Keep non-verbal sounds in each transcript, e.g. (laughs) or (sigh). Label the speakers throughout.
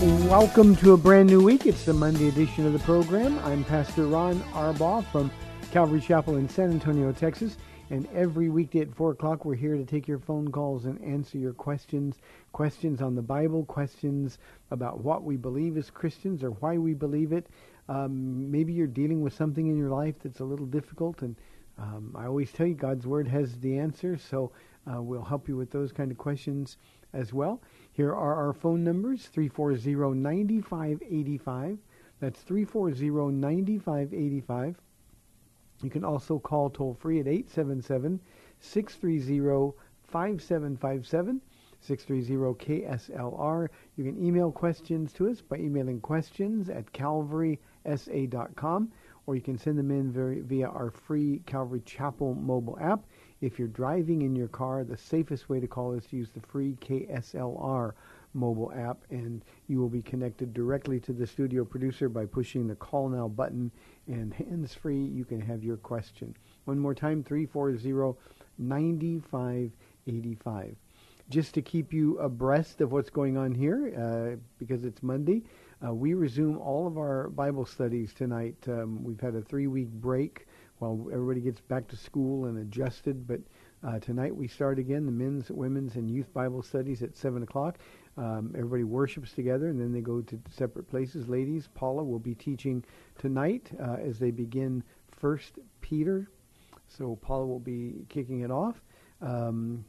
Speaker 1: Welcome to a brand new week. It's the Monday edition of the program. I'm Pastor Ron Arbaugh from Calvary Chapel in San Antonio, Texas. And every weekday at 4 o'clock, we're here to take your phone calls and answer your questions. Questions on the Bible, questions about what we believe as Christians or why we believe it. Um, maybe you're dealing with something in your life that's a little difficult. And um, I always tell you, God's Word has the answer. So uh, we'll help you with those kind of questions as well. Here are our phone numbers 340 9585. That's 340 9585. You can also call toll free at 877 630 5757. 630 KSLR. You can email questions to us by emailing questions at calvarysa.com or you can send them in via our free Calvary Chapel mobile app. If you're driving in your car, the safest way to call is to use the free KSLR mobile app, and you will be connected directly to the studio producer by pushing the Call Now button, and hands free, you can have your question. One more time 340 9585. Just to keep you abreast of what's going on here, uh, because it's Monday, uh, we resume all of our Bible studies tonight. Um, we've had a three week break while everybody gets back to school and adjusted, but uh, tonight we start again the men's, women's, and youth Bible studies at 7 o'clock. Um, everybody worships together and then they go to separate places. Ladies, Paula will be teaching tonight uh, as they begin First Peter. So Paula will be kicking it off. Um,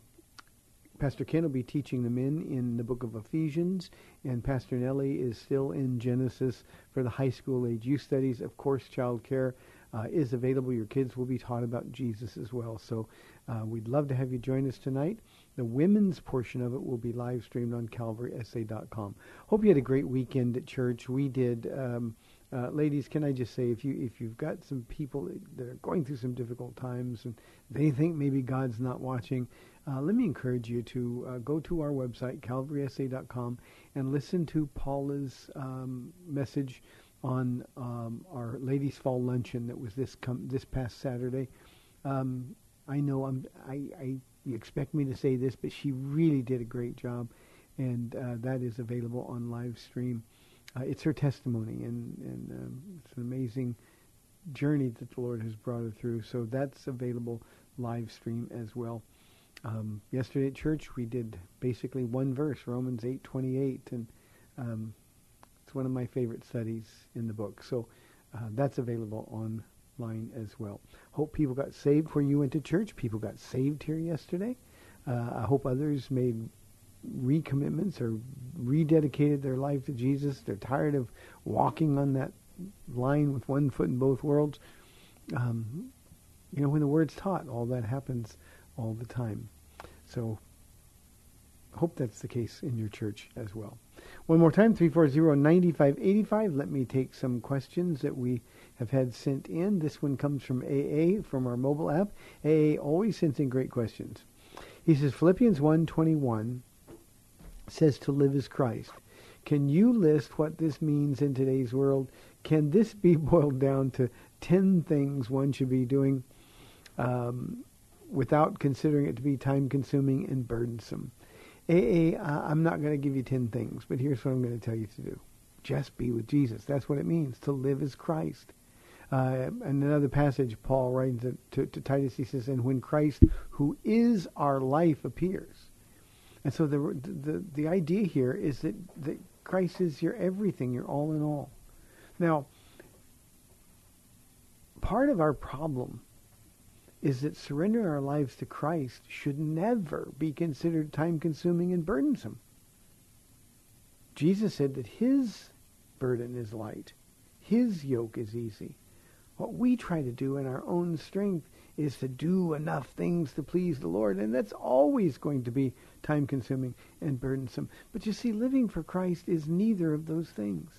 Speaker 1: Pastor Ken will be teaching the men in the book of Ephesians, and Pastor Nellie is still in Genesis for the high school age youth studies. Of course, child care uh, is available. Your kids will be taught about Jesus as well. So uh, we'd love to have you join us tonight. The women's portion of it will be live streamed on calvarysa.com. Hope you had a great weekend at church. We did. Um, uh, ladies, can I just say, if you if you've got some people that are going through some difficult times and they think maybe God's not watching, uh, let me encourage you to uh, go to our website calvarysa.com and listen to Paula's um, message on um, our Ladies Fall Luncheon that was this com- this past Saturday. Um, I know I'm I, I you expect me to say this, but she really did a great job, and uh, that is available on live stream. Uh, it's her testimony, and and um, it's an amazing journey that the Lord has brought her through. So that's available live stream as well. Um, yesterday at church, we did basically one verse, Romans eight twenty eight, and um, it's one of my favorite studies in the book. So uh, that's available online as well. Hope people got saved where you went to church. People got saved here yesterday. Uh, I hope others made recommitments or rededicated their life to Jesus. They're tired of walking on that line with one foot in both worlds. Um, you know, when the word's taught, all that happens all the time. So, hope that's the case in your church as well. One more time, 340-9585. Let me take some questions that we have had sent in. This one comes from AA from our mobile app. AA always sends in great questions. He says Philippians 1:21 says to live as Christ. Can you list what this means in today's world? Can this be (laughs) boiled down to 10 things one should be doing um, without considering it to be time consuming and burdensome? AA, uh, I'm not going to give you 10 things, but here's what I'm going to tell you to do. Just be with Jesus. That's what it means to live as Christ. Uh, and another passage, Paul writes to, to Titus, he says, and when Christ, who is our life, appears. And so the, the, the idea here is that, that Christ is your everything, your all in all. Now, part of our problem is that surrendering our lives to Christ should never be considered time consuming and burdensome. Jesus said that his burden is light, his yoke is easy. What we try to do in our own strength is to do enough things to please the Lord, and that's always going to be time consuming and burdensome. But you see, living for Christ is neither of those things.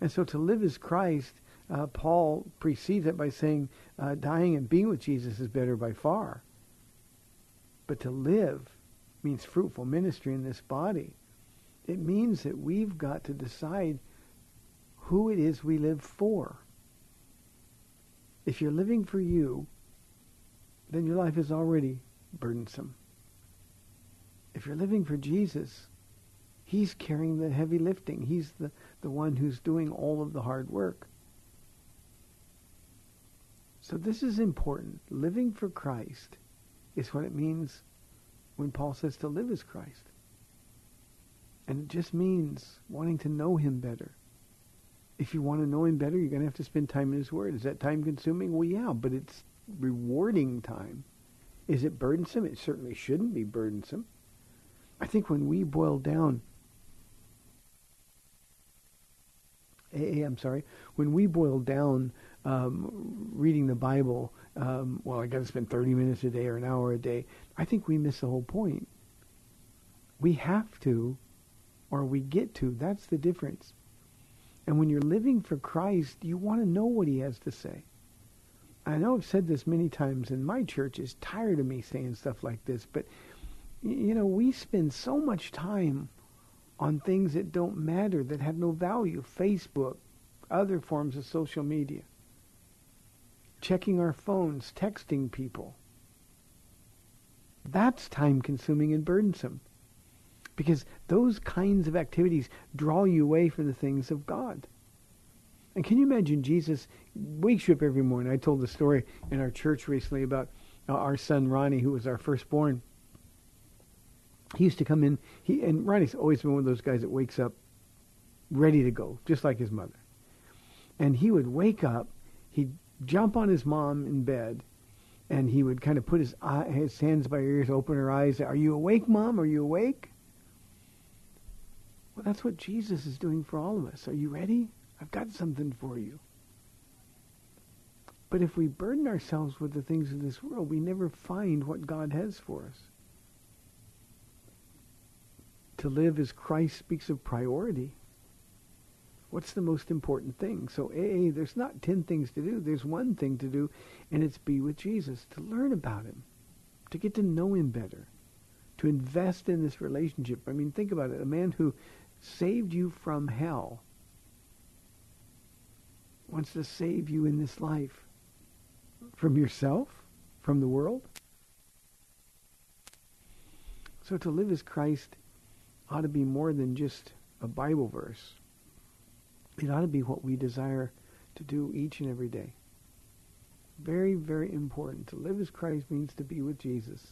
Speaker 1: And so to live as Christ, uh, Paul precedes it by saying uh, dying and being with Jesus is better by far. But to live means fruitful ministry in this body. It means that we've got to decide who it is we live for. If you're living for you, then your life is already burdensome. If you're living for Jesus, he's carrying the heavy lifting. He's the, the one who's doing all of the hard work. So this is important. Living for Christ is what it means when Paul says to live as Christ. And it just means wanting to know him better. If you want to know him better, you're going to have to spend time in his word. Is that time consuming? Well, yeah, but it's rewarding time. Is it burdensome? It certainly shouldn't be burdensome. I think when we boil down AA, I'm sorry, when we boil down um, reading the Bible, um, well, I got to spend 30 minutes a day or an hour a day, I think we miss the whole point. We have to, or we get to. That's the difference. And when you're living for Christ, you want to know what he has to say. I know I've said this many times, and my church is tired of me saying stuff like this, but, you know, we spend so much time on things that don't matter, that have no value. Facebook, other forms of social media. Checking our phones, texting people. That's time consuming and burdensome. Because those kinds of activities draw you away from the things of God. And can you imagine Jesus wakes you up every morning? I told the story in our church recently about uh, our son Ronnie, who was our firstborn he used to come in. He and Ronnie's always been one of those guys that wakes up ready to go, just like his mother. And he would wake up, he'd jump on his mom in bed, and he would kind of put his eye, his hands by her ears, open her eyes. Are you awake, mom? Are you awake? Well, that's what Jesus is doing for all of us. Are you ready? I've got something for you. But if we burden ourselves with the things of this world, we never find what God has for us to live as Christ speaks of priority. What's the most important thing? So AA, there's not 10 things to do. There's one thing to do, and it's be with Jesus, to learn about him, to get to know him better, to invest in this relationship. I mean, think about it. A man who saved you from hell wants to save you in this life. From yourself? From the world? So to live as Christ ought to be more than just a Bible verse. It ought to be what we desire to do each and every day. Very, very important. To live as Christ means to be with Jesus.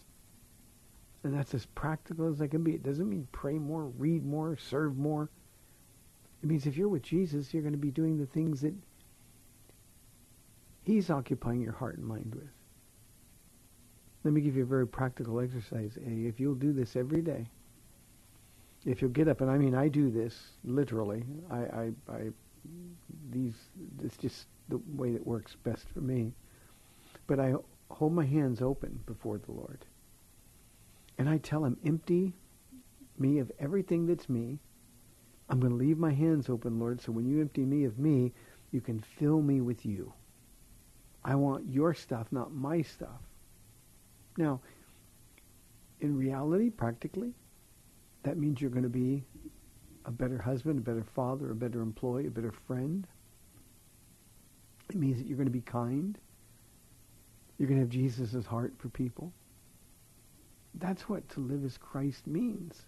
Speaker 1: And that's as practical as I can be. It doesn't mean pray more, read more, serve more. It means if you're with Jesus, you're going to be doing the things that he's occupying your heart and mind with. Let me give you a very practical exercise. A. If you'll do this every day, if you get up, and I mean I do this literally. I, I, I these it's just the way that works best for me. But I hold my hands open before the Lord, and I tell Him, empty me of everything that's me. I'm going to leave my hands open, Lord, so when you empty me of me, you can fill me with you. I want your stuff, not my stuff. Now, in reality, practically, that means you're going to be a better husband, a better father, a better employee, a better friend. It means that you're going to be kind. You're going to have Jesus' heart for people. That's what to live as Christ means.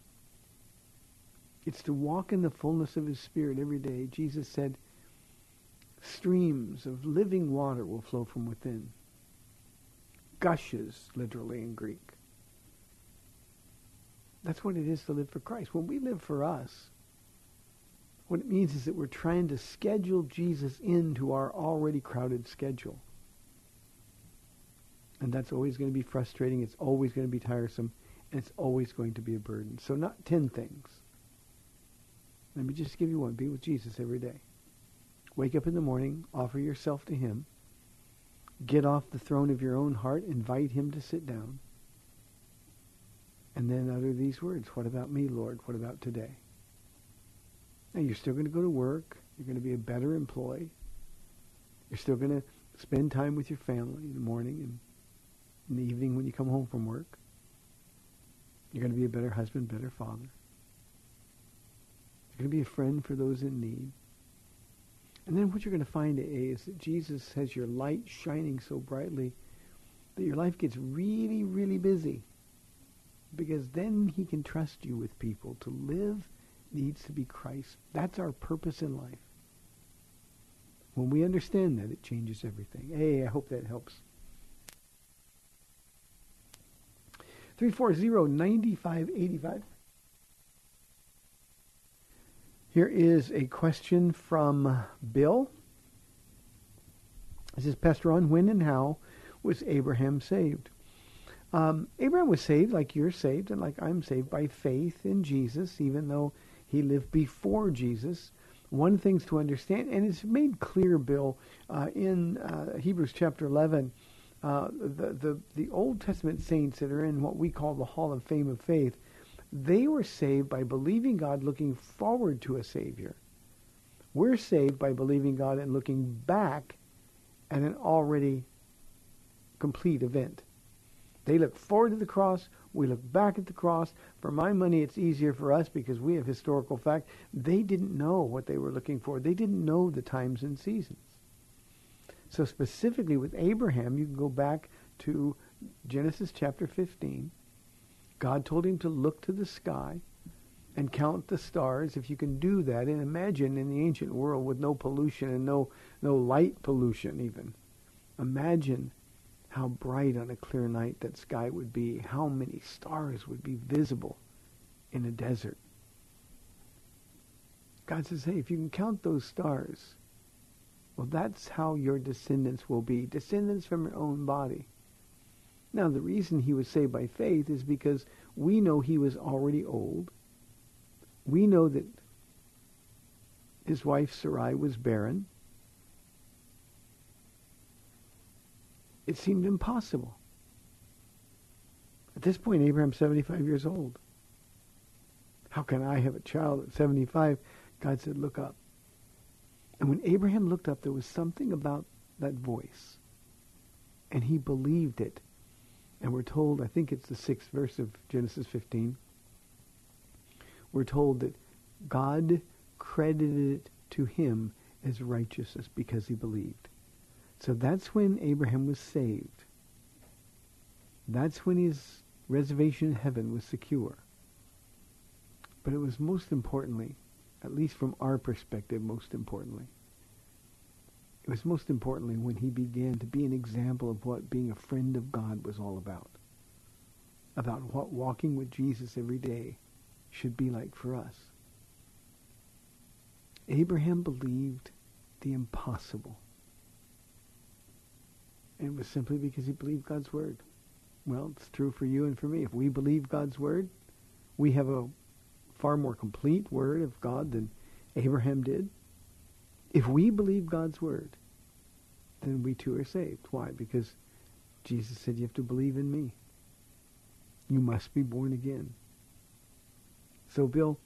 Speaker 1: It's to walk in the fullness of his Spirit every day. Jesus said, streams of living water will flow from within. Gushes, literally in Greek. That's what it is to live for Christ. When we live for us, what it means is that we're trying to schedule Jesus into our already crowded schedule. And that's always going to be frustrating. It's always going to be tiresome. And it's always going to be a burden. So not ten things. Let me just give you one. Be with Jesus every day. Wake up in the morning. Offer yourself to him. Get off the throne of your own heart. Invite him to sit down. And then utter these words. What about me, Lord? What about today? Now, you're still going to go to work. You're going to be a better employee. You're still going to spend time with your family in the morning and in the evening when you come home from work. You're going to be a better husband, better father. You're going to be a friend for those in need. And then what you're going to find A, is that Jesus has your light shining so brightly that your life gets really, really busy. Because then he can trust you with people. To live needs to be Christ. That's our purpose in life. When we understand that, it changes everything. Hey, I hope that helps. 340-9585. Here is a question from Bill. This is Pastor Ron when and how was Abraham saved? Um, Abraham was saved like you're saved and like I'm saved by faith in Jesus, even though he lived before Jesus. One thing's to understand, and it's made clear, Bill, uh, in uh, Hebrews chapter 11, uh, the, the, the Old Testament saints that are in what we call the Hall of Fame of Faith, they were saved by believing God, looking forward to a Savior. We're saved by believing God and looking back at an already complete event. They look forward to the cross. We look back at the cross. For my money, it's easier for us because we have historical fact. They didn't know what they were looking for. They didn't know the times and seasons. So specifically with Abraham, you can go back to Genesis chapter 15. God told him to look to the sky and count the stars. If you can do that, and imagine in the ancient world with no pollution and no, no light pollution even. Imagine how bright on a clear night that sky would be, how many stars would be visible in a desert. God says, hey, if you can count those stars, well, that's how your descendants will be, descendants from your own body. Now, the reason he was saved by faith is because we know he was already old. We know that his wife Sarai was barren. It seemed impossible. At this point, Abraham's 75 years old. How can I have a child at 75? God said, look up. And when Abraham looked up, there was something about that voice. And he believed it. And we're told, I think it's the sixth verse of Genesis 15, we're told that God credited it to him as righteousness because he believed. So that's when Abraham was saved. That's when his reservation in heaven was secure. But it was most importantly, at least from our perspective, most importantly, it was most importantly when he began to be an example of what being a friend of God was all about. About what walking with Jesus every day should be like for us. Abraham believed the impossible. It was simply because he believed God's word. Well, it's true for you and for me. If we believe God's word, we have a far more complete word of God than Abraham did. If we believe God's word, then we too are saved. Why? Because Jesus said you have to believe in me. You must be born again. So, Bill,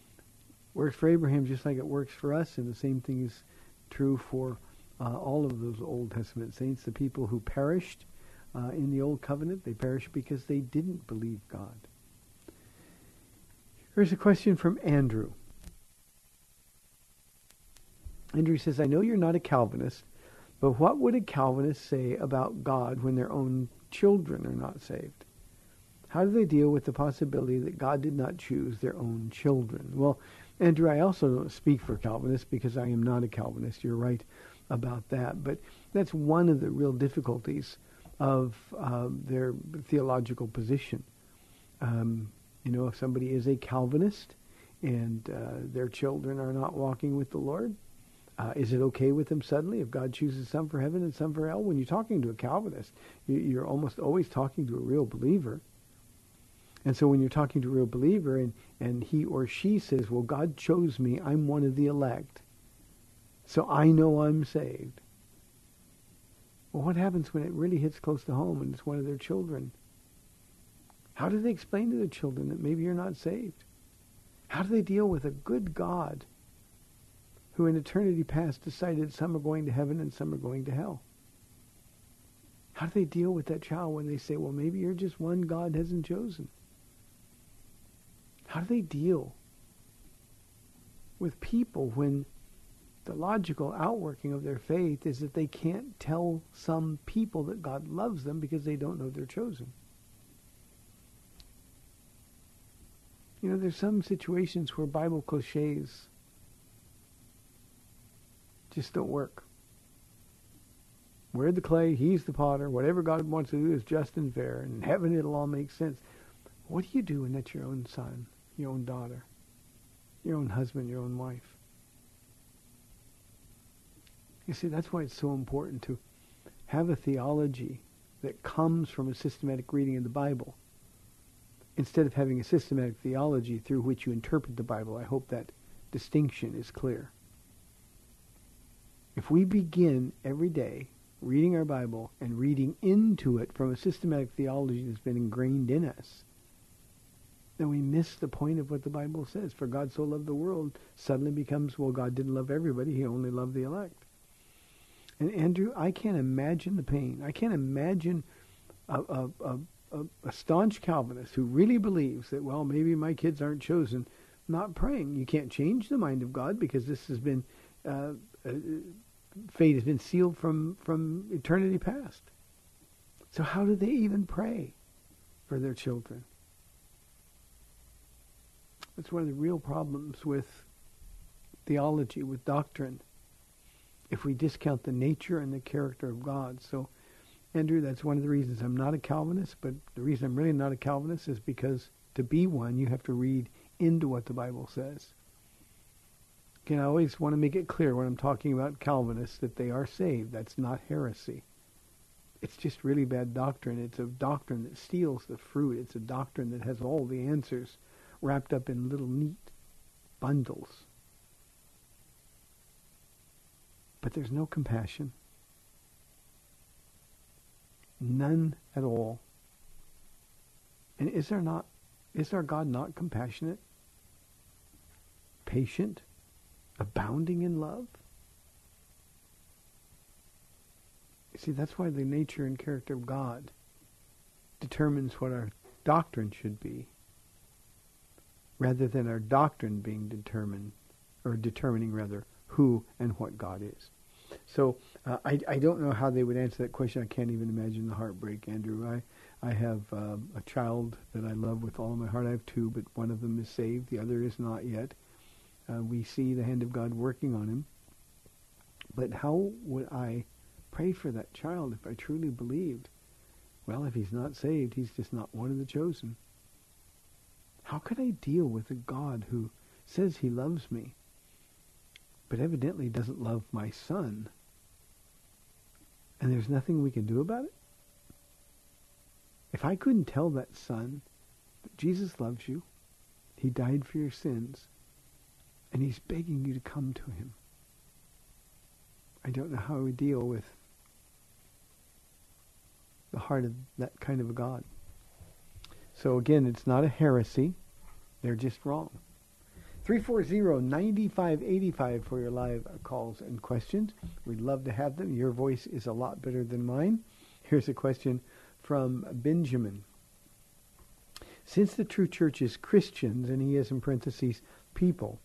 Speaker 1: works for Abraham just like it works for us, and the same thing is true for uh, all of those Old Testament saints, the people who perished uh, in the Old Covenant. They perished because they didn't believe God. Here's a question from Andrew. Andrew says, I know you're not a Calvinist, but what would a Calvinist say about God when their own children are not saved? How do they deal with the possibility that God did not choose their own children? Well, Andrew, I also don't speak for Calvinists because I am not a Calvinist. You're right about that. But that's one of the real difficulties of uh, their theological position. Um, you know, if somebody is a Calvinist and uh, their children are not walking with the Lord, uh, is it okay with them suddenly if God chooses some for heaven and some for hell? When you're talking to a Calvinist, you, you're almost always talking to a real believer. And so when you're talking to a real believer and, and he or she says, well, God chose me, I'm one of the elect, so I know I'm saved. Well, what happens when it really hits close to home and it's one of their children? How do they explain to their children that maybe you're not saved? How do they deal with a good God who in eternity past decided some are going to heaven and some are going to hell? How do they deal with that child when they say, well, maybe you're just one God hasn't chosen? How do they deal with people when the logical outworking of their faith is that they can't tell some people that God loves them because they don't know they're chosen? You know, there's some situations where Bible cliches just don't work. We're the clay, he's the potter. Whatever God wants to do is just and fair. And in heaven it'll all make sense. What do you do when that's your own son? your own daughter, your own husband, your own wife. You see, that's why it's so important to have a theology that comes from a systematic reading of the Bible instead of having a systematic theology through which you interpret the Bible. I hope that distinction is clear. If we begin every day reading our Bible and reading into it from a systematic theology that's been ingrained in us, then we miss the point of what the Bible says. For God so loved the world suddenly becomes, well, God didn't love everybody. He only loved the elect. And Andrew, I can't imagine the pain. I can't imagine a, a, a, a, staunch Calvinist who really believes that, well, maybe my kids aren't chosen, not praying. You can't change the mind of God because this has been, uh, uh, fate has been sealed from, from eternity past. So how do they even pray for their children? That's one of the real problems with theology, with doctrine, if we discount the nature and the character of God. So, Andrew, that's one of the reasons I'm not a Calvinist, but the reason I'm really not a Calvinist is because to be one, you have to read into what the Bible says. Again, I always want to make it clear when I'm talking about Calvinists that they are saved. That's not heresy. It's just really bad doctrine. It's a doctrine that steals the fruit. It's a doctrine that has all the answers wrapped up in little neat bundles. But there's no compassion. None at all. And is there not is our God not compassionate? Patient? Abounding in love? You see, that's why the nature and character of God determines what our doctrine should be rather than our doctrine being determined, or determining rather, who and what God is. So uh, I, I don't know how they would answer that question. I can't even imagine the heartbreak, Andrew. I, I have um, a child that I love with all my heart. I have two, but one of them is saved. The other is not yet. Uh, we see the hand of God working on him. But how would I pray for that child if I truly believed? Well, if he's not saved, he's just not one of the chosen. How could I deal with a God who says he loves me, but evidently doesn't love my son? And there's nothing we can do about it? If I couldn't tell that son that Jesus loves you, he died for your sins, and he's begging you to come to him, I don't know how we deal with the heart of that kind of a God. So again, it's not a heresy. They're just wrong. 340-9585 for your live calls and questions. We'd love to have them. Your voice is a lot better than mine. Here's a question from Benjamin. Since the true church is Christians, and he has in parentheses people,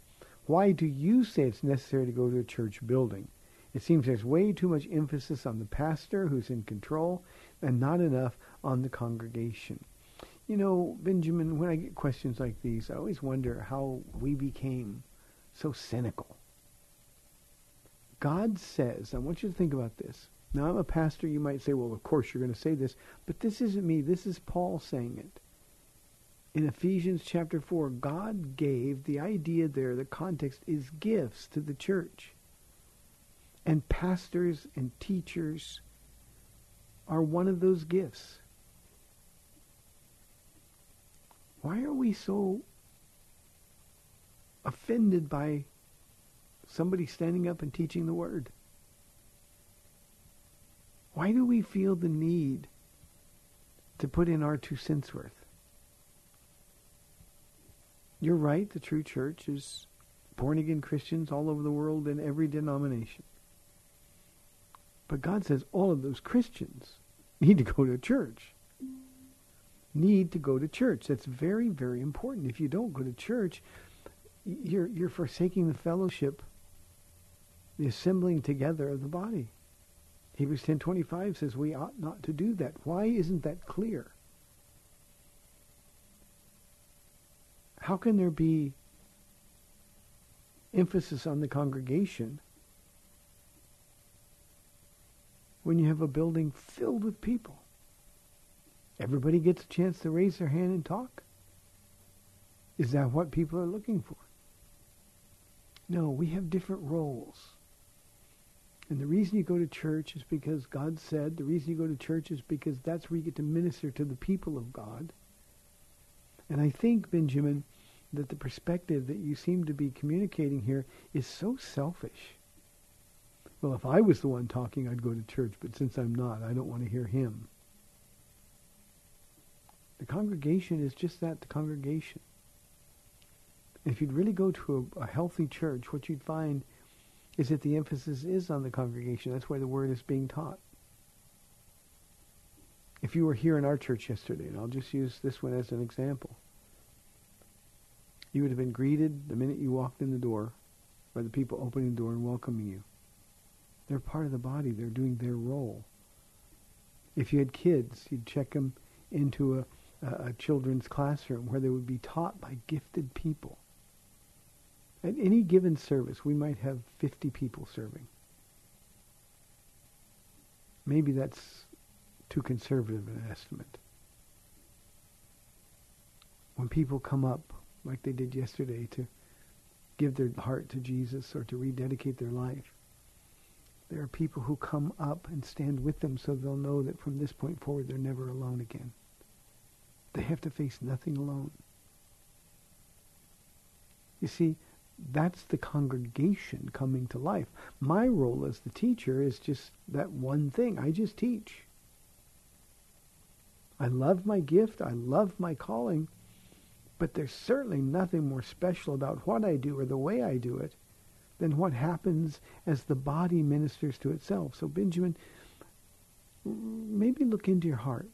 Speaker 1: Why do you say it's necessary to go to a church building? It seems there's way too much emphasis on the pastor who's in control and not enough on the congregation. You know, Benjamin, when I get questions like these, I always wonder how we became so cynical. God says, I want you to think about this. Now, I'm a pastor. You might say, well, of course you're going to say this. But this isn't me. This is Paul saying it. In Ephesians chapter 4, God gave the idea there, the context is gifts to the church. And pastors and teachers are one of those gifts. Why are we so offended by somebody standing up and teaching the word? Why do we feel the need to put in our two cents worth? You're right, the true church is born again Christians all over the world in every denomination. But God says all of those Christians need to go to church. Need to go to church. That's very, very important. If you don't go to church, you're you're forsaking the fellowship, the assembling together of the body. Hebrews 10:25 says we ought not to do that. Why isn't that clear? How can there be emphasis on the congregation when you have a building filled with people? Everybody gets a chance to raise their hand and talk. Is that what people are looking for? No, we have different roles. And the reason you go to church is because God said, the reason you go to church is because that's where you get to minister to the people of God. And I think, Benjamin, that the perspective that you seem to be communicating here is so selfish. Well, if I was the one talking, I'd go to church, but since I'm not, I don't want to hear him. The congregation is just that, the congregation. If you'd really go to a, a healthy church, what you'd find is that the emphasis is on the congregation. That's why the word is being taught. If you were here in our church yesterday, and I'll just use this one as an example, you would have been greeted the minute you walked in the door by the people opening the door and welcoming you. They're part of the body. They're doing their role. If you had kids, you'd check them into a, a, children's classroom where they would be taught by gifted people. At any given service, we might have 50 people serving. Maybe that's too conservative an estimate. When people come up, like they did yesterday, to give their heart to Jesus or to rededicate their life, there are people who come up and stand with them so they'll know that from this point forward they're never alone again. They have to face nothing alone. You see, that's the congregation coming to life. My role as the teacher is just that one thing. I just teach. I love my gift. I love my calling. But there's certainly nothing more special about what I do or the way I do it than what happens as the body ministers to itself. So Benjamin, maybe look into your heart.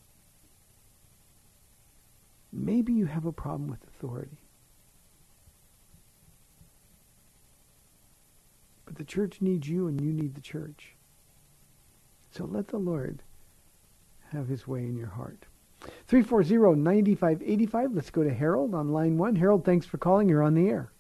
Speaker 1: Maybe you have a problem with authority. But the church needs you and you need the church. So let the Lord have his way in your heart. 340-9585. Let's go to Harold on line one. Harold, thanks for calling. You're on the air.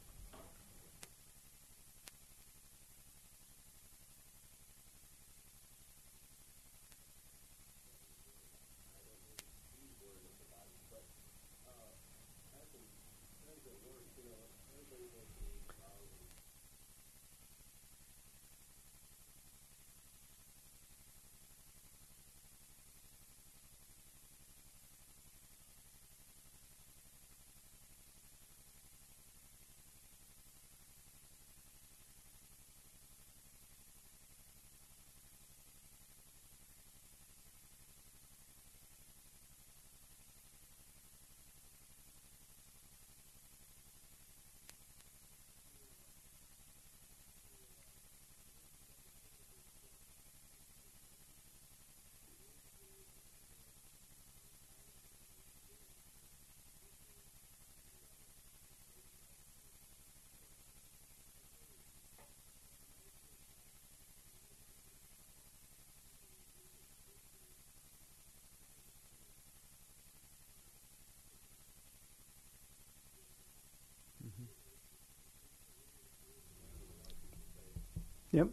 Speaker 1: Yep.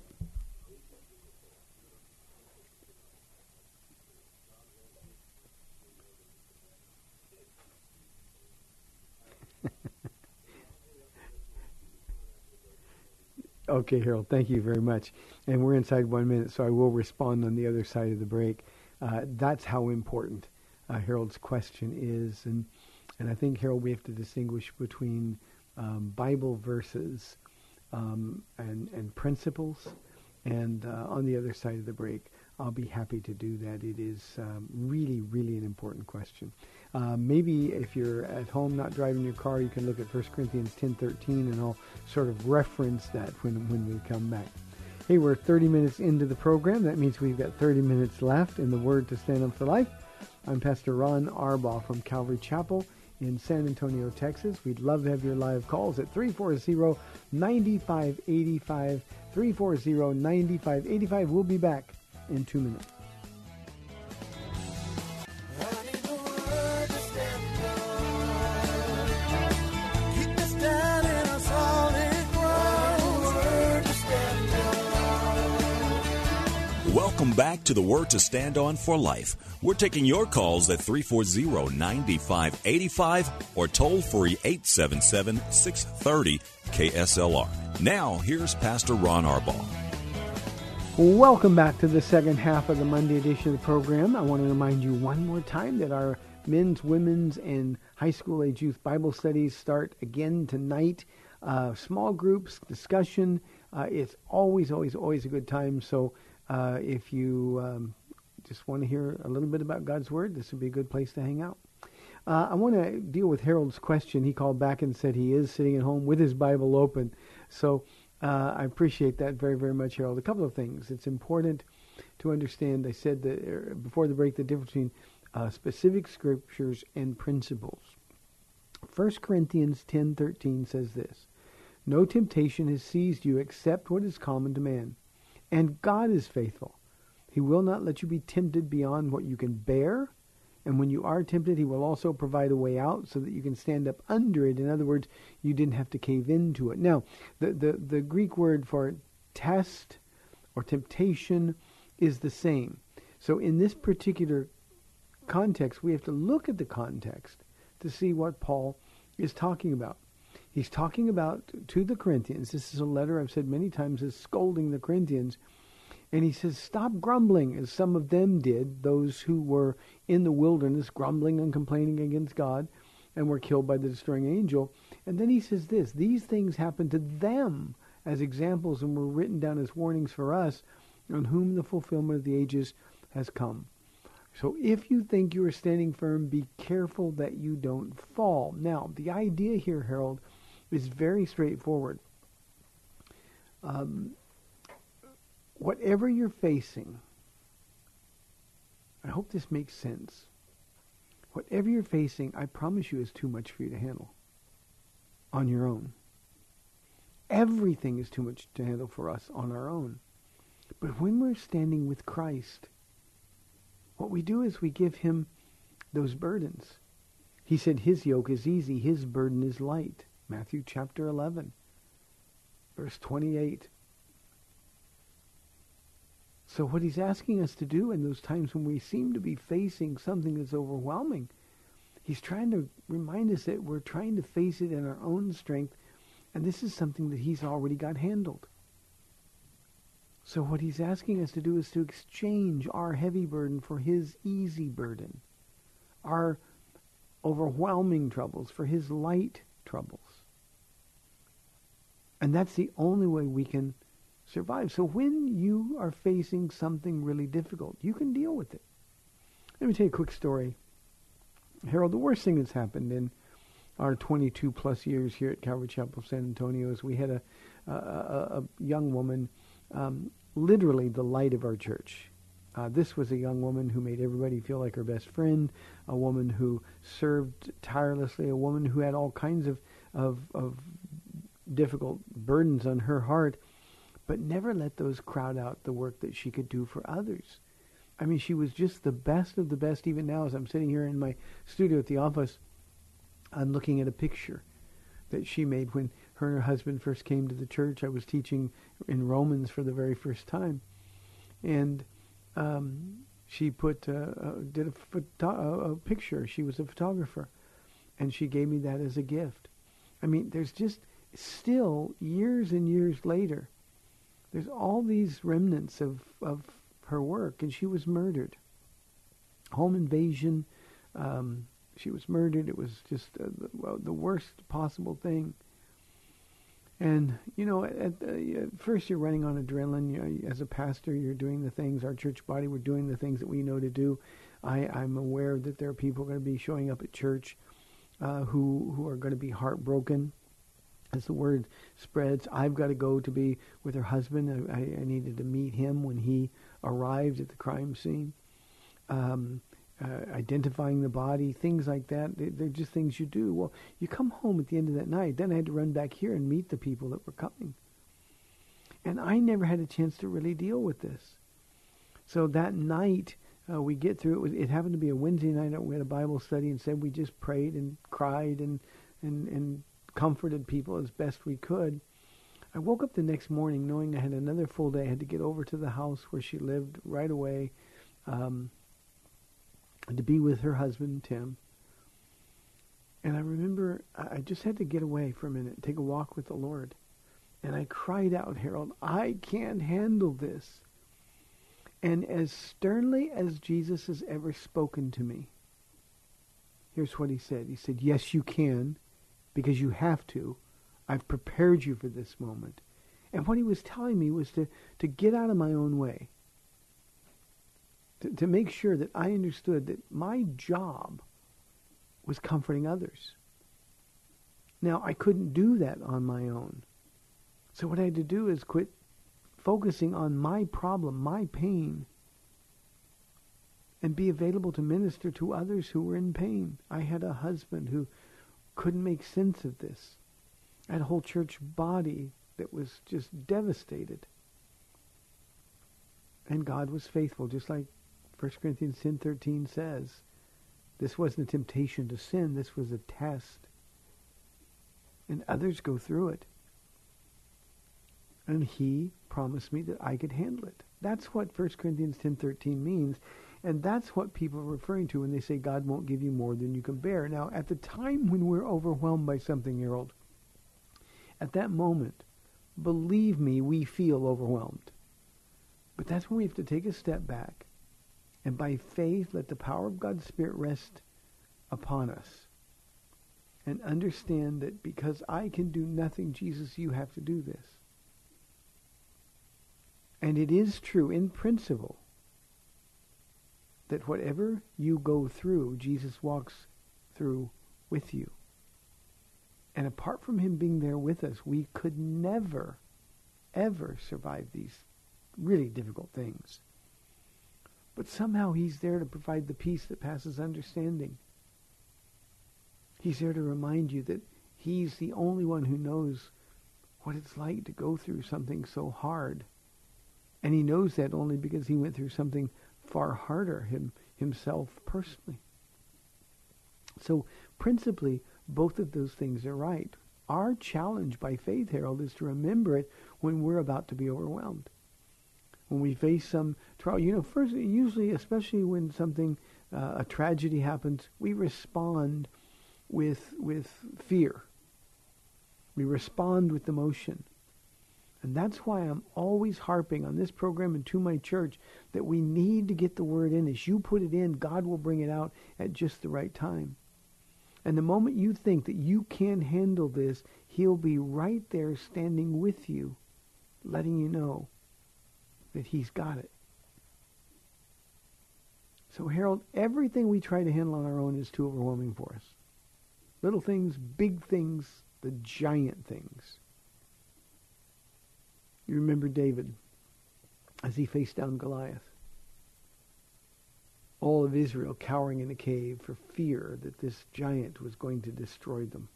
Speaker 1: (laughs) Okay, Harold, thank you very much. And we're inside one minute, so I will respond on the other side of the break. Uh, that's how important uh, Harold's question is. And, and I think, Harold, we have to distinguish between um, Bible verses um, and, and principles. And uh, on the other side of the break, I'll be happy to do that. It is um, really, really an important question. Uh, maybe if you're at home not driving your car, you can look at 1 Corinthians 10.13 and I'll sort of reference that when, when we come back. Hey, we're 30 minutes into the program. That means we've got 30 minutes left in the Word to Stand Up for Life. I'm Pastor Ron Arbaugh from Calvary Chapel in San Antonio, Texas. We'd love to have your live calls at 340-9585, 340-9585. We'll be back in two minutes.
Speaker 2: Back to the Word to Stand On for Life. We're taking your calls at 340 9585 or toll free 877 630 KSLR. Now, here's Pastor Ron Arbaugh.
Speaker 1: Welcome back to the second half of the Monday edition of the program. I want to remind you one more time that our men's, women's, and high school age youth Bible studies start again tonight. Uh, small groups, discussion. Uh, it's always, always, always a good time. So uh, if you um, just want to hear a little bit about God's Word, this would be a good place to hang out. Uh, I want to deal with Harold's question. He called back and said he is sitting at home with his Bible open. So uh, I appreciate that very, very much, Harold. A couple of things. It's important to understand, I said that er, before the break, the difference between uh, specific scriptures and principles. 1 Corinthians 10:13 says this, "No temptation has seized you except what is common to man, and God is faithful. He will not let you be tempted beyond what you can bear, and when you are tempted, he will also provide a way out so that you can stand up under it. In other words, you didn't have to cave into it. Now, the, the, the Greek word for test or temptation is the same. So in this particular context, we have to look at the context to see what Paul is talking about. He's talking about to the Corinthians. This is a letter I've said many times is scolding the Corinthians. And he says, Stop grumbling, as some of them did, those who were in the wilderness grumbling and complaining against God and were killed by the destroying angel. And then he says this These things happened to them as examples and were written down as warnings for us, on whom the fulfillment of the ages has come. So if you think you are standing firm, be careful that you don't fall. Now, the idea here, Harold, is very straightforward. Um, whatever you're facing, I hope this makes sense. Whatever you're facing, I promise you is too much for you to handle on your own. Everything is too much to handle for us on our own. But when we're standing with Christ, what we do is we give him those burdens. He said his yoke is easy, his burden is light. Matthew chapter 11, verse 28. So what he's asking us to do in those times when we seem to be facing something that's overwhelming, he's trying to remind us that we're trying to face it in our own strength, and this is something that he's already got handled. So what he's asking us to do is to exchange our heavy burden for his easy burden, our overwhelming troubles for his light troubles. And that's the only way we can survive. So when you are facing something really difficult, you can deal with it. Let me tell you a quick story. Harold, the worst thing that's happened in our 22 plus years here at Calvary Chapel San Antonio is we had a, a, a, young woman, um, literally the light of our church. Uh, this was a young woman who made everybody feel like her best friend, a woman who served tirelessly, a woman who had all kinds of, of, of difficult burdens on her heart, but never let those crowd out the work that she could do for others. I mean, she was just the best of the best. Even now, as I'm sitting here in my studio at the office, I'm looking at a picture that she made when her and her husband first came to the church. I was teaching in Romans for the very first time, and um, she put uh, uh, did a, photo- a picture. She was a photographer, and she gave me that as a gift. I mean, there's just still years and years later, there's all these remnants of of her work, and she was murdered. Home invasion. Um, she was murdered. It was just uh, the, well, the worst possible thing. And you know, at, at first you're running on adrenaline. You know, as a pastor, you're doing the things. Our church body, we're doing the things that we know to do. I, I'm aware that there are people going to be showing up at church uh, who who are going to be heartbroken as the word spreads. I've got to go to be with her husband. I, I needed to meet him when he arrived at the crime scene. Um, uh, identifying the body, things like that. They, they're just things you do. Well, you come home at the end of that night. Then I had to run back here and meet the people that were coming. And I never had a chance to really deal with this. So that night, uh, we get through. It, was, it happened to be a Wednesday night. We had a Bible study and said we just prayed and cried and, and, and comforted people as best we could. I woke up the next morning knowing I had another full day. I had to get over to the house where she lived right away. Um, to be with her husband, Tim. And I remember I just had to get away for a minute, take a walk with the Lord. And I cried out, Harold, I can't handle this. And as sternly as Jesus has ever spoken to me, here's what he said. He said, Yes, you can, because you have to. I've prepared you for this moment. And what he was telling me was to, to get out of my own way to, to make sure that I understood that my job was comforting others. Now, I couldn't do that on my own. So what I had to do is quit focusing on my problem, my pain, and be available to minister to others who were in pain. I had a husband who couldn't make sense of this. I had a whole church body that was just devastated. And God was faithful, just like 1 Corinthians 10.13 says, this wasn't a temptation to sin, this was a test. And others go through it. And he promised me that I could handle it. That's what 1 Corinthians 10.13 means. And that's what people are referring to when they say God won't give you more than you can bear. Now, at the time when we're overwhelmed by something, Harold, at that moment, believe me, we feel overwhelmed. But that's when we have to take a step back and by faith, let the power of God's Spirit rest upon us. And understand that because I can do nothing, Jesus, you have to do this. And it is true in principle that whatever you go through, Jesus walks through with you. And apart from him being there with us, we could never, ever survive these really difficult things. But somehow he's there to provide the peace that passes understanding. He's there to remind you that he's the only one who knows what it's like to go through something so hard. And he knows that only because he went through something far harder him, himself personally. So principally, both of those things are right. Our challenge by faith, Harold, is to remember it when we're about to be overwhelmed when we face some trial. You know, first, usually, especially when something, uh, a tragedy happens, we respond with with fear. We respond with emotion. And that's why I'm always harping on this program and to my church that we need to get the word in. As you put it in, God will bring it out at just the right time. And the moment you think that you can handle this, he'll be right there standing with you, letting you know that he's got it. So, Harold, everything we try to handle on our own is too overwhelming for us. Little things, big things, the giant things. You remember David as he faced down Goliath. All of Israel cowering in a cave for fear that this giant was going to destroy them.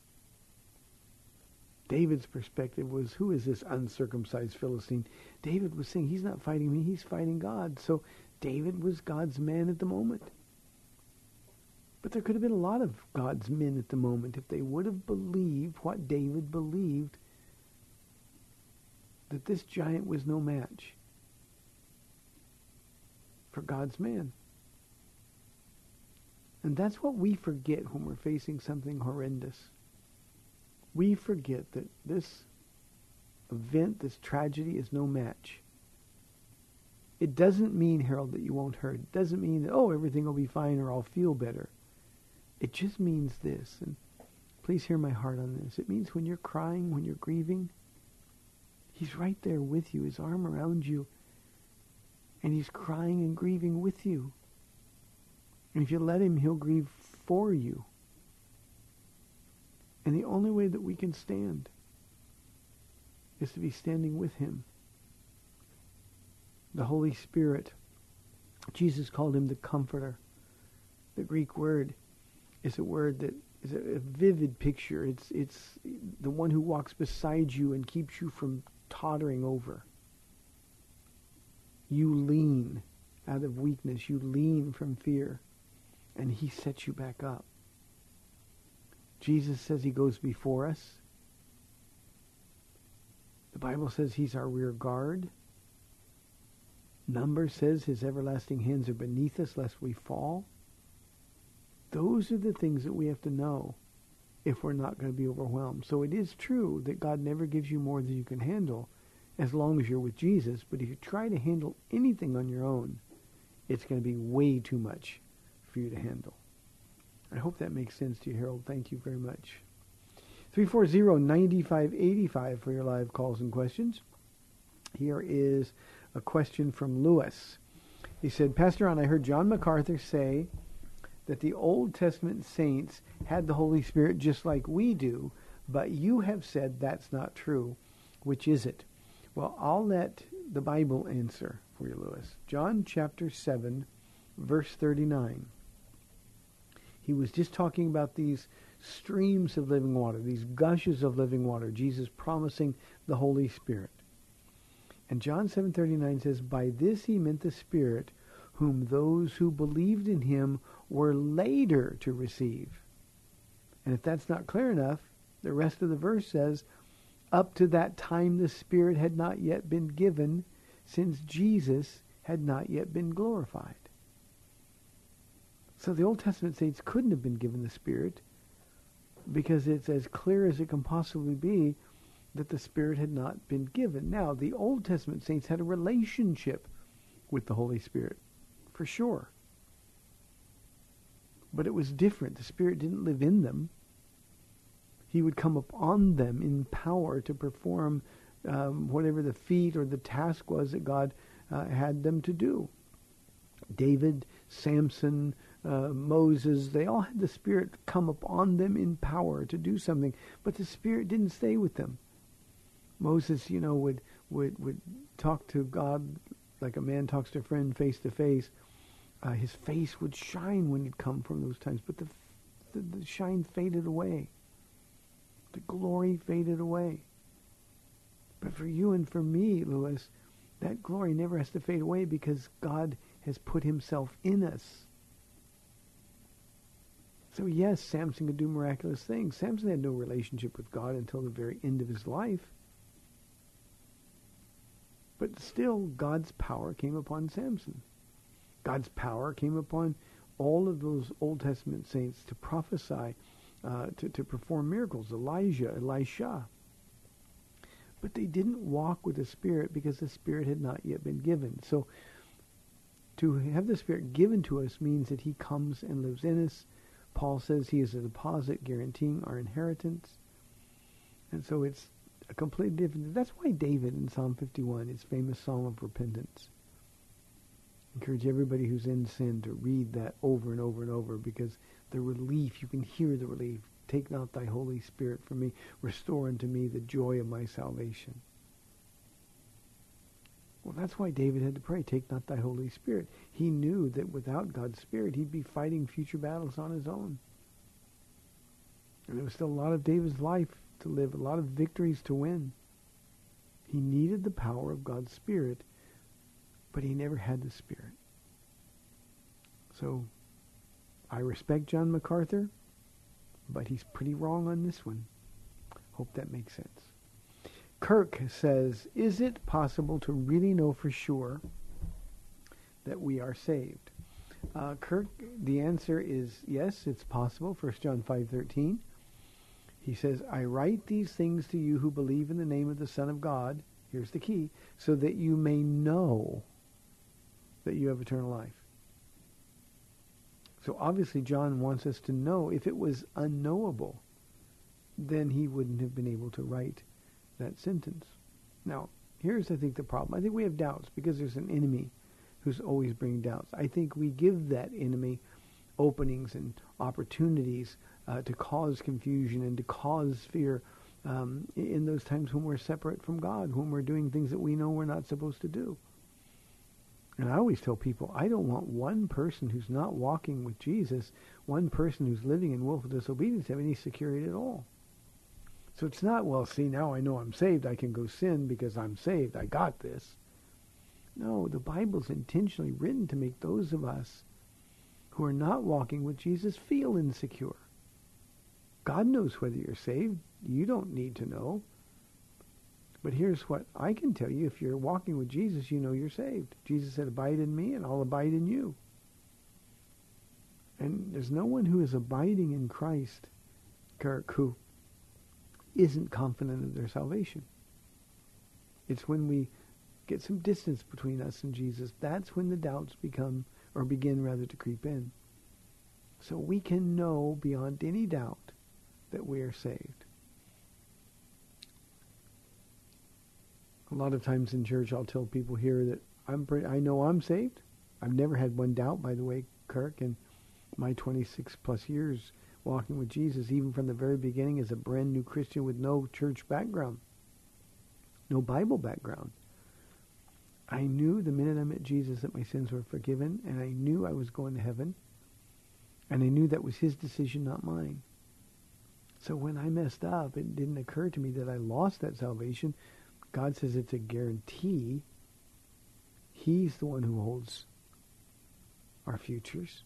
Speaker 1: David's perspective was, who is this uncircumcised Philistine? David was saying, he's not fighting me, he's fighting God. So David was God's man at the moment. But there could have been a lot of God's men at the moment if they would have believed what David believed that this giant was no match for God's man. And that's what we forget when we're facing something horrendous. We forget that this event, this tragedy, is no match. It doesn't mean, Harold, that you won't hurt. It doesn't mean that, oh, everything will be fine or I'll feel better. It just means this, and please hear my heart on this. It means when you're crying, when you're grieving, He's right there with you, His arm around you, and He's crying and grieving with you. And if you let Him, He'll grieve for you. And the only way that we can stand is to be standing with Him. The Holy Spirit, Jesus called Him the Comforter. The Greek word is a word that is a, vivid picture. It's, it's the one who walks beside you and keeps you from tottering over. You lean out of weakness. You lean from fear. And he sets you back up. Jesus says he goes before us. The Bible says he's our rear guard. Number says his everlasting hands are beneath us lest we fall. Those are the things that we have to know if we're not going to be overwhelmed. So it is true that God never gives you more than you can handle as long as you're with Jesus. But if you try to handle anything on your own, it's going to be way too much for you to handle. I hope that makes sense to you, Harold. Thank you very much. 340-9585 for your live calls and questions. Here is a question from Lewis. He said, Pastor Ron, I heard John MacArthur say that the Old Testament saints had the Holy Spirit just like we do, but you have said that's not true. Which is it? Well, I'll let the Bible answer for you, Lewis. John chapter 7, verse 39. He was just talking about these streams of living water, these gushes of living water, Jesus promising the Holy Spirit. And John 7:39 says, "By this he meant the Spirit, whom those who believed in him were later to receive." And if that's not clear enough, the rest of the verse says, "Up to that time the Spirit had not yet been given, since Jesus had not yet been glorified." So the Old Testament saints couldn't have been given the Spirit because it's as clear as it can possibly be that the Spirit had not been given. Now, the Old Testament saints had a relationship with the Holy Spirit, for sure. But it was different. The Spirit didn't live in them. He would come upon them in power to perform um, whatever the feat or the task was that God uh, had them to do. David, Samson, uh, Moses, they all had the Spirit come upon them in power to do something, but the Spirit didn't stay with them. Moses, you know, would, would, would talk to God like a man talks to a friend face to face. Uh, his face would shine when he'd come from those times, but the, the, the shine faded away. The glory faded away. But for you and for me, Lewis, that glory never has to fade away because God has put himself in us. So yes, Samson could do miraculous things. Samson had no relationship with God until the very end of his life. But still, God's power came upon Samson. God's power came upon all of those Old Testament saints to prophesy, uh, to, to perform miracles. Elijah, Elisha. But they didn't walk with the Spirit because the Spirit had not yet been given. So to have the Spirit given to us means that he comes and lives in us. Paul says he is a deposit guaranteeing our inheritance. And so it's a completely different. That's why David in Psalm 51, his famous Psalm of repentance, encourage everybody who's in sin to read that over and over and over because the relief, you can hear the relief. Take not thy Holy Spirit from me. Restore unto me the joy of my salvation. Well, that's why David had to pray, take not thy Holy Spirit. He knew that without God's Spirit, he'd be fighting future battles on his own. And there was still a lot of David's life to live, a lot of victories to win. He needed the power of God's Spirit, but he never had the Spirit. So I respect John MacArthur, but he's pretty wrong on this one. Hope that makes sense. Kirk says, is it possible to really know for sure that we are saved? Uh, Kirk, the answer is yes, it's possible. 1 John 5.13. He says, I write these things to you who believe in the name of the Son of God, here's the key, so that you may know that you have eternal life. So obviously John wants us to know if it was unknowable, then he wouldn't have been able to write that sentence. Now, here's, I think, the problem. I think we have doubts because there's an enemy who's always bringing doubts. I think we give that enemy openings and opportunities uh, to cause confusion and to cause fear um, in those times when we're separate from God, when we're doing things that we know we're not supposed to do. And I always tell people, I don't want one person who's not walking with Jesus, one person who's living in willful disobedience, have any security at all. So it's not, well, see, now I know I'm saved. I can go sin because I'm saved. I got this. No, the Bible's intentionally written to make those of us who are not walking with Jesus feel insecure. God knows whether you're saved. You don't need to know. But here's what I can tell you. If you're walking with Jesus, you know you're saved. Jesus said, abide in me and I'll abide in you. And there's no one who is abiding in Christ, Kirk, who isn't confident of their salvation. It's when we get some distance between us and Jesus, that's when the doubts become, or begin rather to creep in. So we can know beyond any doubt that we are saved. A lot of times in church, I'll tell people here that I'm pretty, I know I'm saved. I've never had one doubt, by the way, Kirk, in my 26 plus years walking with Jesus, even from the very beginning as a brand new Christian with no church background, no Bible background. I knew the minute I met Jesus that my sins were forgiven, and I knew I was going to heaven, and I knew that was his decision, not mine. So when I messed up, it didn't occur to me that I lost that salvation. God says it's a guarantee. He's the one who holds our futures.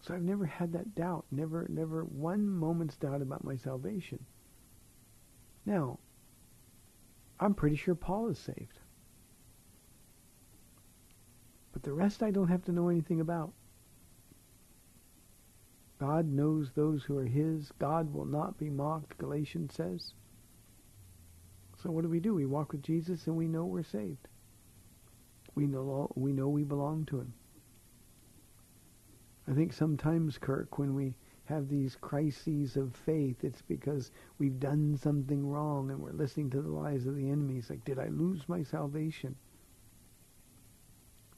Speaker 1: So I've never had that doubt, never, never one moment's doubt about my salvation. Now, I'm pretty sure Paul is saved. But the rest I don't have to know anything about. God knows those who are his. God will not be mocked, Galatians says. So what do we do? We walk with Jesus and we know we're saved. We know we know we belong to him. I think sometimes, Kirk, when we have these crises of faith, it's because we've done something wrong and we're listening to the lies of the enemy. It's like, did I lose my salvation?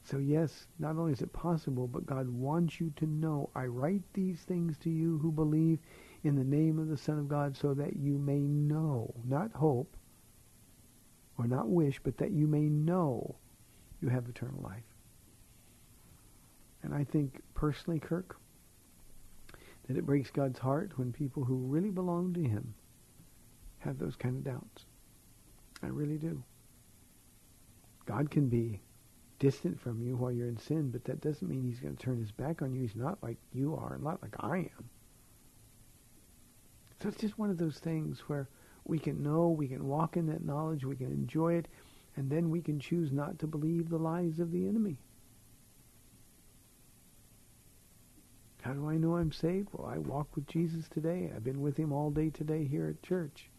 Speaker 1: So yes, not only is it possible, but God wants you to know, I write these things to you who believe in the name of the Son of God so that you may know, not hope, or not wish, but that you may know you have eternal life. And I think personally, Kirk, that it breaks God's heart when people who really belong to him have those kind of doubts. I really do. God can be distant from you while you're in sin, but that doesn't mean he's going to turn his back on you. He's not like you are, not like I am. So it's just one of those things where we can know, we can walk in that knowledge, we can enjoy it, and then we can choose not to believe the lies of the enemy. How do I know I'm saved? Well, I walk with Jesus today. I've been with him all day today here at church.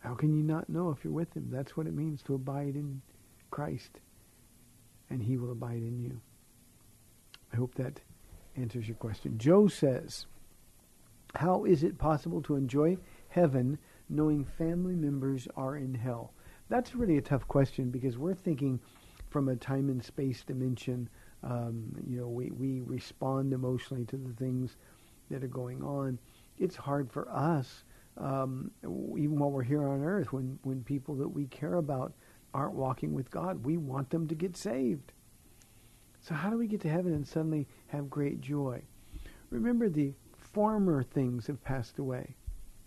Speaker 1: How can you not know if you're with him? That's what it means to abide in Christ, and he will abide in you. I hope that answers your question. Joe says, how is it possible to enjoy heaven knowing family members are in hell? That's really a tough question because we're thinking from a time and space dimension. Um, you know, we, we respond emotionally to the things that are going on. It's hard for us, um, even while we're here on earth, when, when people that we care about aren't walking with God. We want them to get saved. So how do we get to heaven and suddenly have great joy? Remember the former things have passed away.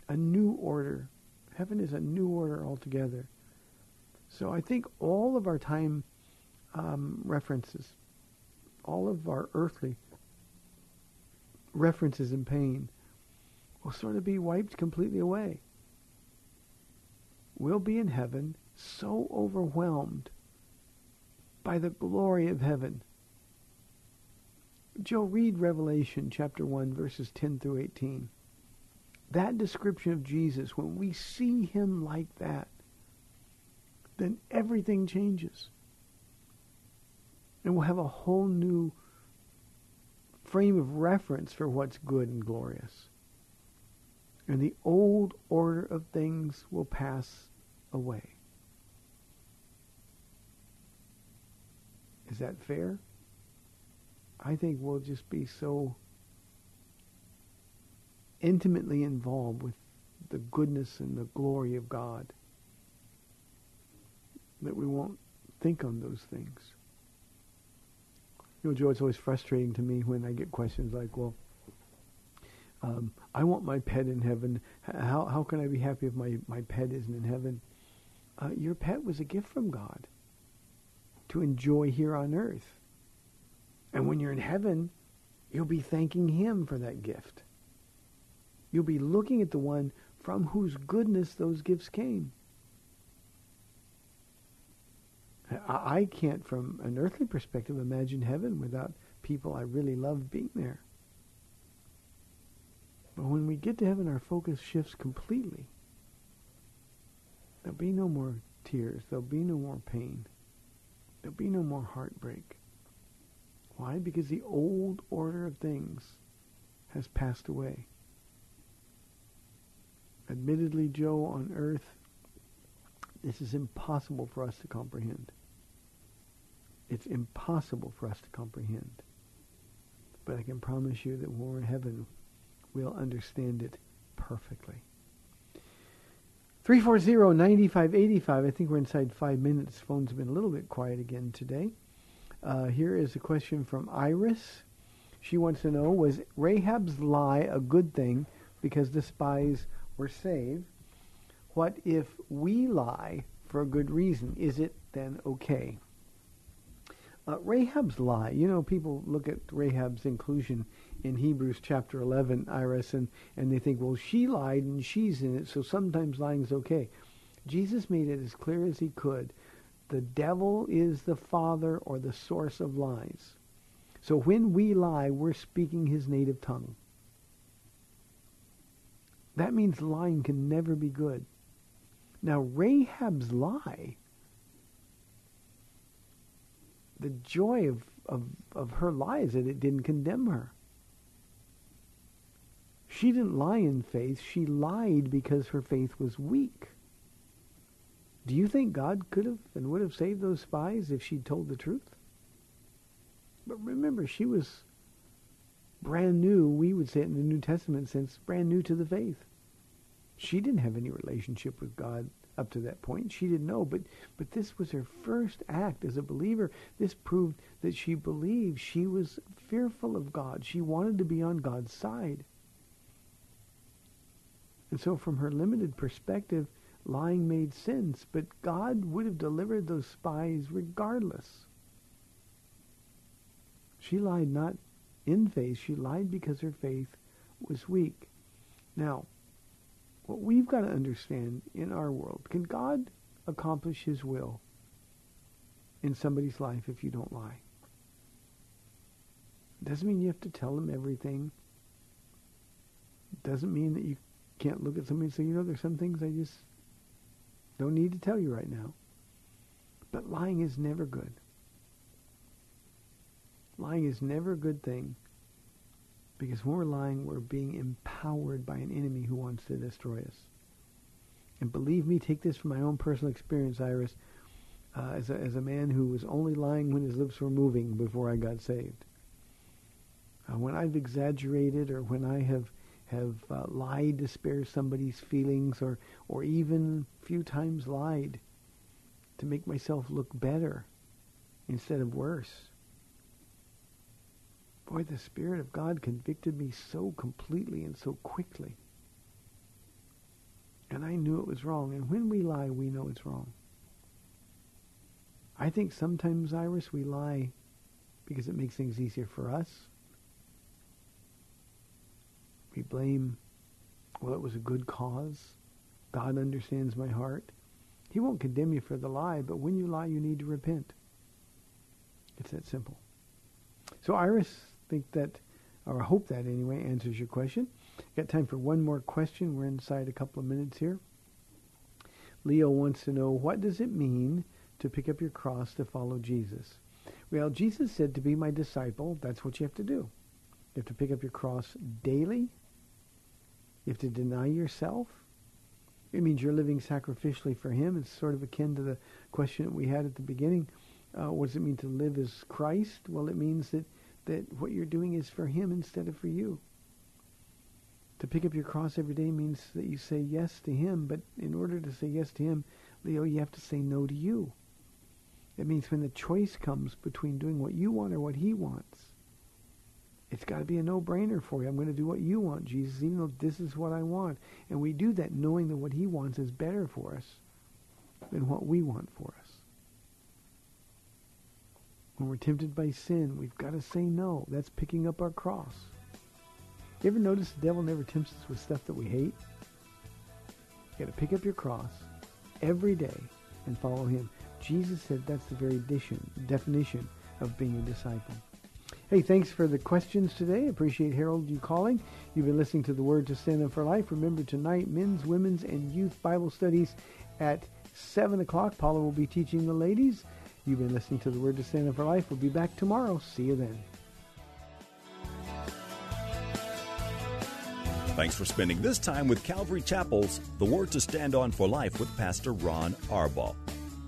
Speaker 1: A new order. Heaven is a new order altogether. So I think all of our time um, references, all of our earthly references in pain will sort of be wiped completely away. We'll be in heaven so overwhelmed by the glory of heaven. Joe, read Revelation chapter 1, verses 10 through 18. That description of Jesus, when we see him like that, then everything changes. And we'll have a whole new frame of reference for what's good and glorious. And the old order of things will pass away. Is that fair? I think we'll just be so intimately involved with the goodness and the glory of God that we won't think on those things. You know, Joe, it's always frustrating to me when I get questions like, well, um, I want my pet in heaven. How, how can I be happy if my, my pet isn't in heaven? Uh, your pet was a gift from God to enjoy here on earth. And when you're in heaven, you'll be thanking him for that gift. You'll be looking at the one from whose goodness those gifts came. I can't, from an earthly perspective, imagine heaven without people I really love being there. But when we get to heaven, our focus shifts completely. There'll be no more tears. There'll be no more pain. There'll be no more heartbreak. Why? Because the old order of things has passed away. Admittedly, Joe, on earth, this is impossible for us to comprehend. It's impossible for us to comprehend. But I can promise you that when we're in heaven, we'll understand it perfectly. 340-9585. I think we're inside five minutes. Phone's been a little bit quiet again today. Uh, here is a question from Iris. She wants to know, was Rahab's lie a good thing because the spies were saved? What if we lie for a good reason? Is it then okay? Uh, Rahab's lie. You know, people look at Rahab's inclusion in Hebrews chapter 11, Iris, and, and they think, well, she lied and she's in it, so sometimes lying is okay. Jesus made it as clear as he could. The devil is the father or the source of lies. So when we lie, we're speaking his native tongue. That means lying can never be good. Now, Rahab's lie, the joy of, of, of her lie is that it didn't condemn her. She didn't lie in faith. She lied because her faith was weak. Do you think God could have and would have saved those spies if she'd told the truth? But remember, she was brand new, we would say it in the New Testament sense, brand new to the faith. She didn't have any relationship with God up to that point. She didn't know, but but this was her first act as a believer. This proved that she believed. She was fearful of God. She wanted to be on God's side. And so from her limited perspective, lying made sense, but God would have delivered those spies regardless. She lied not in faith, she lied because her faith was weak. Now, what we've got to understand in our world, can God accomplish his will in somebody's life if you don't lie? Doesn't mean you have to tell them everything. It doesn't mean that you can't look at somebody and say, you know, there's some things I just don't need to tell you right now. But lying is never good. Lying is never a good thing because when we're lying, we're being empowered by an enemy who wants to destroy us. And believe me, take this from my own personal experience, Iris, uh, as, a, as a man who was only lying when his lips were moving before I got saved. Uh, when I've exaggerated or when I have have uh, lied to spare somebody's feelings or, or even few times lied to make myself look better instead of worse. Boy, the Spirit of God convicted me so completely and so quickly. And I knew it was wrong. And when we lie, we know it's wrong. I think sometimes, Iris, we lie because it makes things easier for us. We blame well, it was a good cause. God understands my heart. He won't condemn you for the lie, but when you lie, you need to repent. It's that simple. So Iris, think that, or I hope that anyway, answers your question. Got time for one more question. We're inside a couple of minutes here. Leo wants to know, what does it mean to pick up your cross to follow Jesus? Well, Jesus said to be my disciple, that's what you have to do. You have to pick up your cross daily. You have to deny yourself. It means you're living sacrificially for him. It's sort of akin to the question that we had at the beginning. Uh, what does it mean to live as Christ? Well, it means that, that what you're doing is for him instead of for you. To pick up your cross every day means that you say yes to him, but in order to say yes to him, Leo, you have to say no to you. It means when the choice comes between doing what you want or what he wants, it's got to be a no-brainer for you. I'm going to do what you want, Jesus, even though this is what I want. And we do that knowing that what he wants is better for us than what we want for us. When we're tempted by sin, we've got to say no. That's picking up our cross. You ever notice the devil never tempts us with stuff that we hate? You got to pick up your cross every day and follow him. Jesus said that's the very definition of being a disciple. Hey, thanks for the questions today. Appreciate Harold you calling. You've been listening to the Word to Stand On for Life. Remember tonight, men's, women's, and youth Bible studies at 7 o'clock. Paula will be teaching the ladies. You've been listening to the Word to Stand On for Life. We'll be back tomorrow. See you then.
Speaker 2: Thanks for spending this time with Calvary Chapel's The Word to Stand On for Life with Pastor Ron Arbaugh.